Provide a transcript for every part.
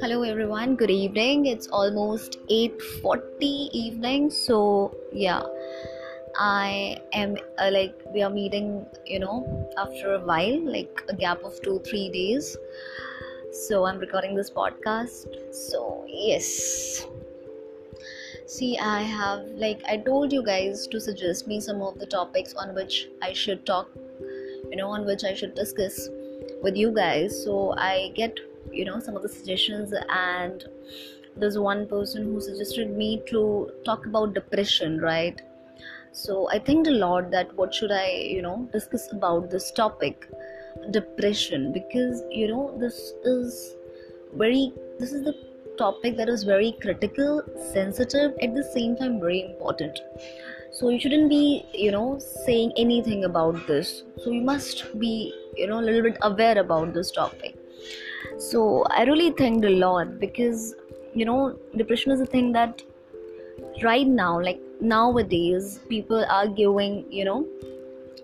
hello everyone. Good evening. It's almost 8:40 evening so yeah. I am uh, like we are meeting you know after a while like a gap of 2 3 days. So i'm recording this podcast. So yes see i have like i told you guys to suggest me some of the topics on which i should talk you know on which i should discuss with you guys. So i get you know some of the suggestions and there's one person who suggested me to talk about depression right? So i think a lot that what should i you know discuss about this topic depression because you know this is very this is the topic that is very critical sensitive at the same time very important. So you shouldn't be you know saying anything about this. So you must be you know a little bit aware about this topic. So i really thanked a lot because you know depression is a thing that right now like nowadays people are giving you know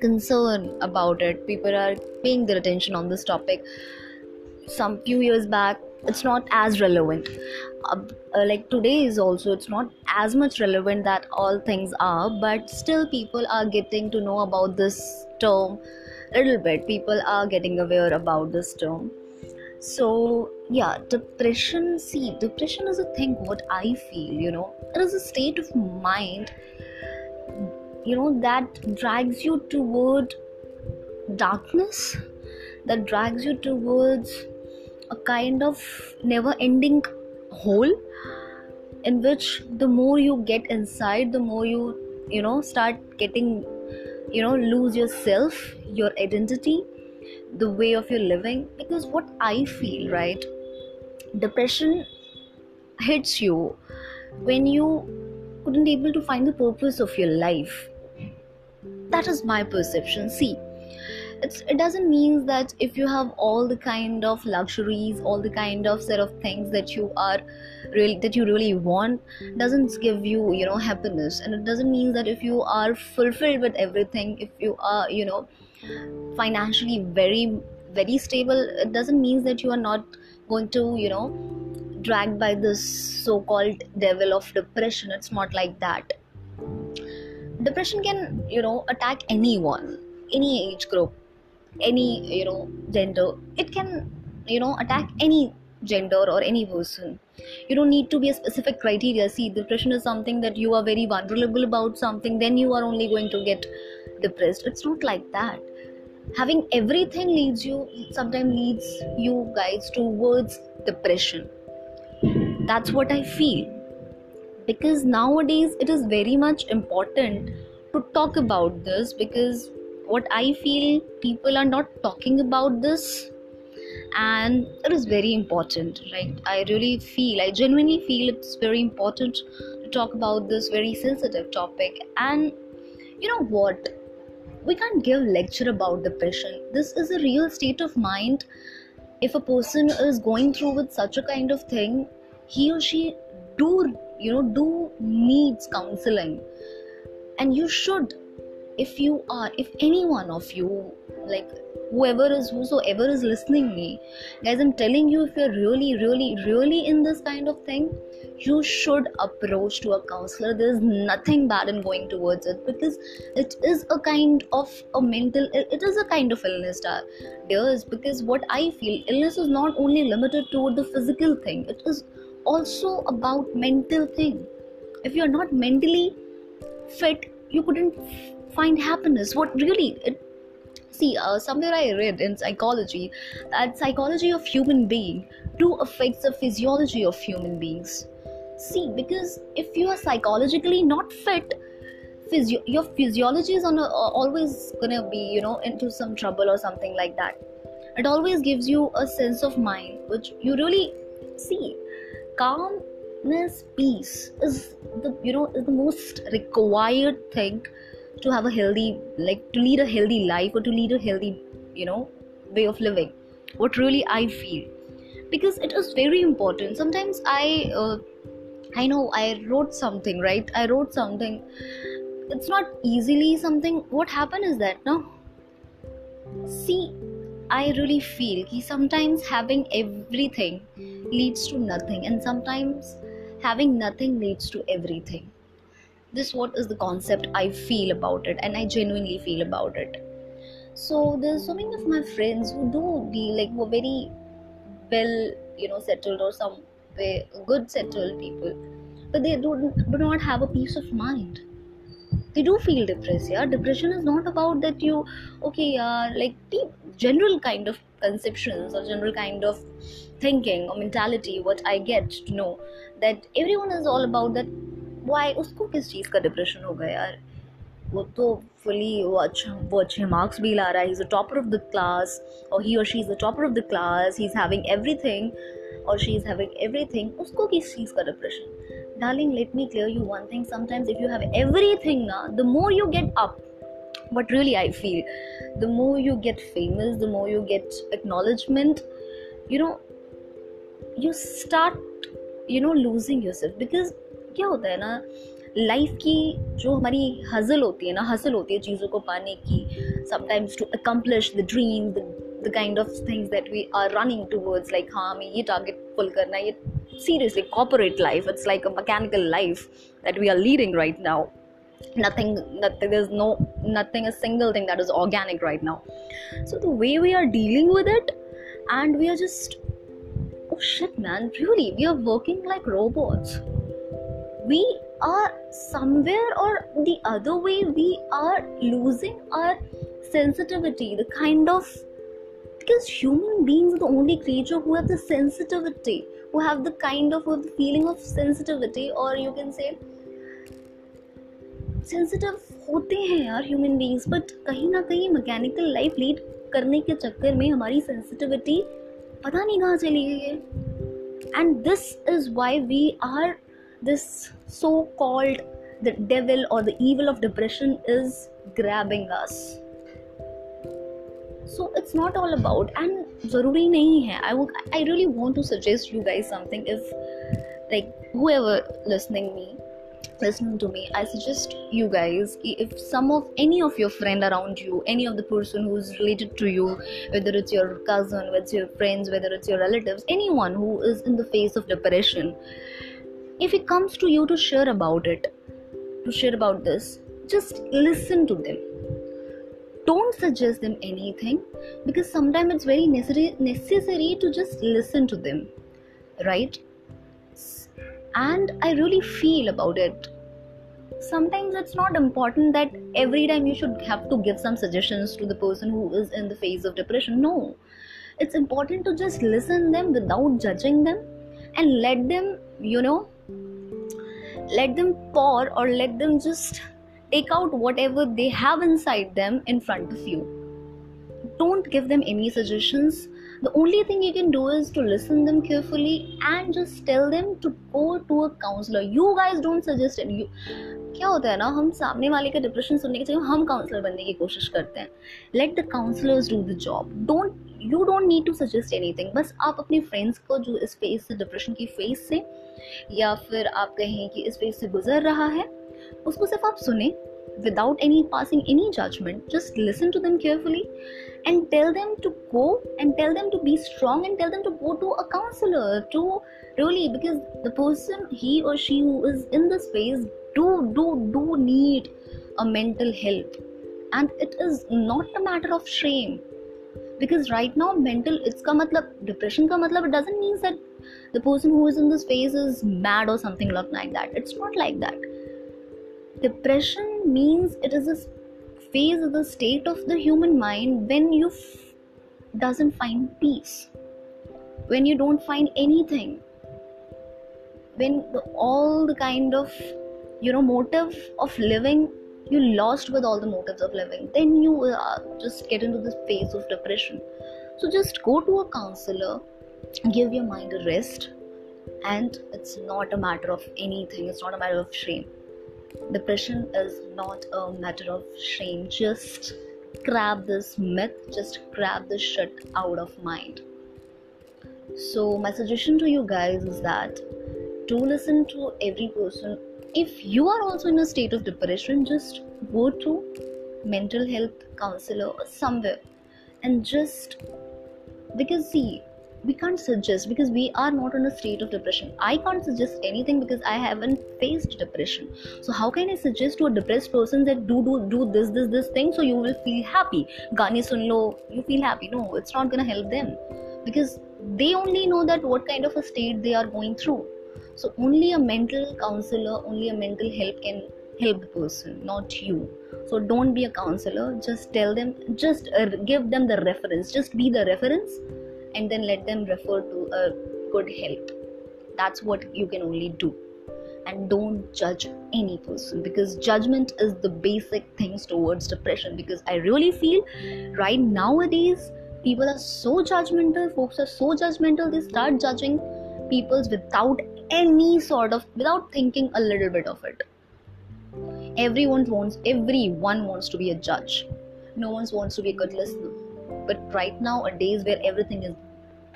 concern about it. People are paying their attention on this topic. Some few years back it's not as relevant. Uh, uh, like today is also it's not as much relevant that all things are but still people are getting to know about this term a little bit. People are getting aware about this term. So yeah depression see depression is a thing what i feel you know. It is a state of mind you know that drags you toward darkness that drags you towards a kind of never ending hole in which the more you get inside the more you you know start getting you know lose yourself your identity the way of your living. Because what i feel right depression hits you when you couldn't able to find the purpose of your life. That is my perception. See it's, it doesn't mean that if you have all the kind of luxuries all the kind of set of things that you are really that you really want doesn't give you you know happiness. And it doesn't mean that if you are fulfilled with everything if you are you know financially very very stable it doesn't mean that you are not going to you know dragged by this so-called devil of depression. It's not like that. Depression can you know attack anyone any age group any you know gender it can you know attack any gender or any person. You don't need to be a specific criteria. See depression is something that you are very vulnerable about something then you are only going to get depressed. It's not like that. Having everything leads you sometimes leads you guys towards depression. That's what i feel. Because nowadays it is very much important to talk about this because what i feel people are not talking about this and it is very important right? I really feel i genuinely feel it's very important to talk about this very sensitive topic. And you know what? We can't give lecture about depression. This is a real state of mind. If a person is going through with such a kind of thing he or she do you know do needs counseling. And you should if you are if any one of you like whoever is whosoever is listening me guys i'm telling you if you're really really really in this kind of thing you should approach to a counselor. There's nothing bad in going towards it because it is a kind of a mental it is a kind of illness dears because what i feel illness is not only limited to the physical thing it is also about mental thing. If you're not mentally fit you couldn't find happiness. What really it see uh, somewhere i read in psychology that psychology of human being do affects the physiology of human beings. See because if you are psychologically not fit physio- your physiology is on a, uh, always gonna be you know into some trouble or something like that. It always gives you a sense of mind which you really see calmness peace is the you know is the most required thing to have a healthy like to lead a healthy life or to lead a healthy you know way of living. What really i feel. Because it is very important. Sometimes i uh, i know i wrote something right? I wrote something. It's not easily something. What happened is that no? See I really feel that sometimes having everything leads to nothing, and sometimes having nothing leads to everything. This what is the concept I feel about it, and I genuinely feel about it. So there's so many of my friends who do be like were very well, you know, settled or some way good settled people, but they don't do not have a peace of mind they do feel depressed yeah depression is not about that you okay uh, like the general kind of conceptions or general kind of thinking or mentality what i get to know that everyone is all about that why उसको किस चीज़ का depression हो गया यार? वो तो fully वो अच्छा वो अच्छे मार्क्स भी ला रहा है. Is a topper of the class और ही और she is a topper of the class he is having everything और she is having everything उसको किस चीज़ का depression darling let me clear you one thing sometimes if you have everything ना the more you get up but really I feel the more you get famous the more you get acknowledgement you know you start you know losing yourself because क्या होता है ना life की जो हमारी हजल होती है ना हजल होती है चीज़ों को पाने की sometimes to accomplish the dream the kind of things that we are running towards like हाँ हमें ये टारगेट फुल करना है, ये seriously corporate life it's like a mechanical life that we are leading right now nothing nothing is no nothing a single thing that is organic right now so the way we are dealing with it and we are just oh shit man really we are working like robots we are somewhere or the other way we are losing our sensitivity the kind of because human beings are the only creature who have the sensitivity who have the kind of the feeling of sensitivity or you can say sensitive होते हैं यार human beings but कहीं ना कहीं mechanical life lead करने के चक्कर में हमारी सेंसिटिविटी पता नहीं कहाँ चली गई है and this is why we are this so called the devil or the evil of depression is grabbing us. So it's not all about and zaruri nahi hai. I would i really want to suggest you guys something. If like whoever listening me listening to me i suggest you guys if some of any of your friend around you any of the person who's related to you whether it's your cousin whether it's your friends whether it's your relatives anyone who is in the face of depression if it comes to you to share about it to share about this just listen to them. Don't suggest them anything because sometimes it's very necessary necessary to just listen to them right? And i really feel about it. Sometimes it's not important that every time you should have to give some suggestions to the person who is in the phase of depression. No. It's important to just listen them without judging them and let them you know let them pour or let them just take out whatever they have inside them in front of you don't give them any suggestions the only thing you can do is to listen them carefully and just tell them to go to a counselor you guys don't suggest it you क्या होता है ना हम सामने वाले का depression सुनने के चाहिए हम काउंसलर बनने की कोशिश करते हैं let the counsellors do the job don't you don't need to suggest anything बस आप अपने फ्रेंड्स को जो इस फ़ेज़ से डिप्रेशन की फ़ेज़ से, या फिर आप कहें कि इस फ़ेज़ से गुजर रहा है, उसको सिर्फ़ आप सुने without any passing any judgement just listen to them carefully and tell them to go and tell them to be strong and tell them to go to a counsellor to really because the person he और she who is in this phase do do do need a mental help and it is not a matter of shame. Because right now mental it's ka matlab depression ka matlab it doesn't mean that the person who is in this phase is mad or something like that. It's not like that. Depression means it is a phase of the state of the human mind when you f- doesn't find peace. When you don't find anything. When the, all the kind of you know motive of living you lost with all the motives of living. Then you uh, just get into this phase of depression. So just go to a counselor give your mind a rest and it's not a matter of anything. It's not a matter of shame. Depression is not a matter of shame. Just grab this myth just grab this shit out of mind. So my suggestion to you guys is that to listen to every person if you are also in a state of depression just go to mental health counselor or somewhere and just because see we can't suggest because we are not in a state of depression. I can't suggest anything because i haven't faced depression. So how can i suggest to a depressed person that do do do this this this thing so you will feel happy? Gani sun lo you feel happy. No it's not gonna help them because they only know that what kind of a state they are going through so only a mental counselor only a mental help can help the person not you. So don't be a counselor. Just tell them just uh, give them the reference. Just be the reference and then let them refer to a good help. That's what you can only do. And don't judge any person because judgment is the basic things towards depression because i really feel right nowadays people are so judgmental folks are so judgmental they start judging people without any sort of without thinking a little bit of it. Everyone wants everyone wants to be a judge. No one wants to be a good listener. But right now a days where everything is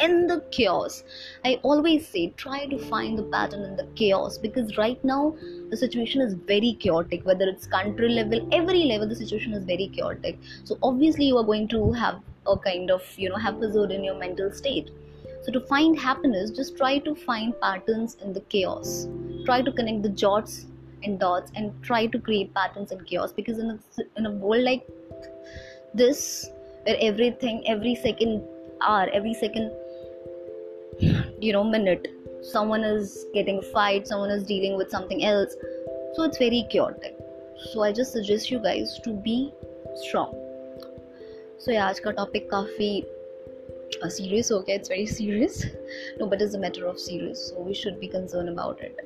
in the chaos i always say try to find the pattern in the chaos because right now the situation is very chaotic. Whether it's country level every level the situation is very chaotic. So obviously you are going to have a kind of you know episode in your mental state so to find happiness just try to find patterns in the chaos try to connect the dots and dots and try to create patterns in chaos because in a, in a world like this where everything every second hour every second you know minute someone is getting a fight someone is dealing with something else so it's very chaotic so i just suggest you guys to be strong so yeah आज का topic काफ़ी uh, serious okay? It's very serious. No but it's a matter of serious so we should be concerned about it.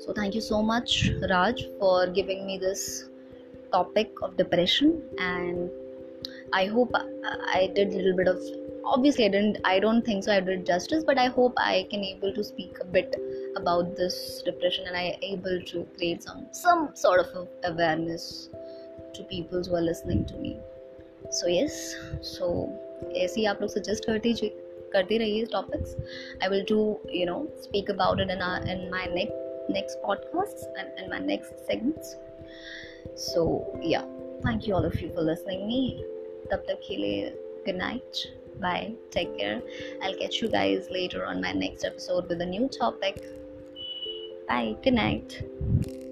So thank you so much raj for giving me this topic of depression and i hope i did a little bit of obviously i didn't i don't think so i did justice but i hope i can able to speak a bit about this depression and i able to create some some sort of awareness to people who are listening to me. So yes so ऐसे ही आप लोग suggest करते करते रहिए topics I will do you know speak about it in in my next next podcast and in my next segments so yeah thank you all of you for listening me तब तक के लिए good night Bye. Take care. I'll catch you guys later on my next episode with a new topic. Bye. Good night.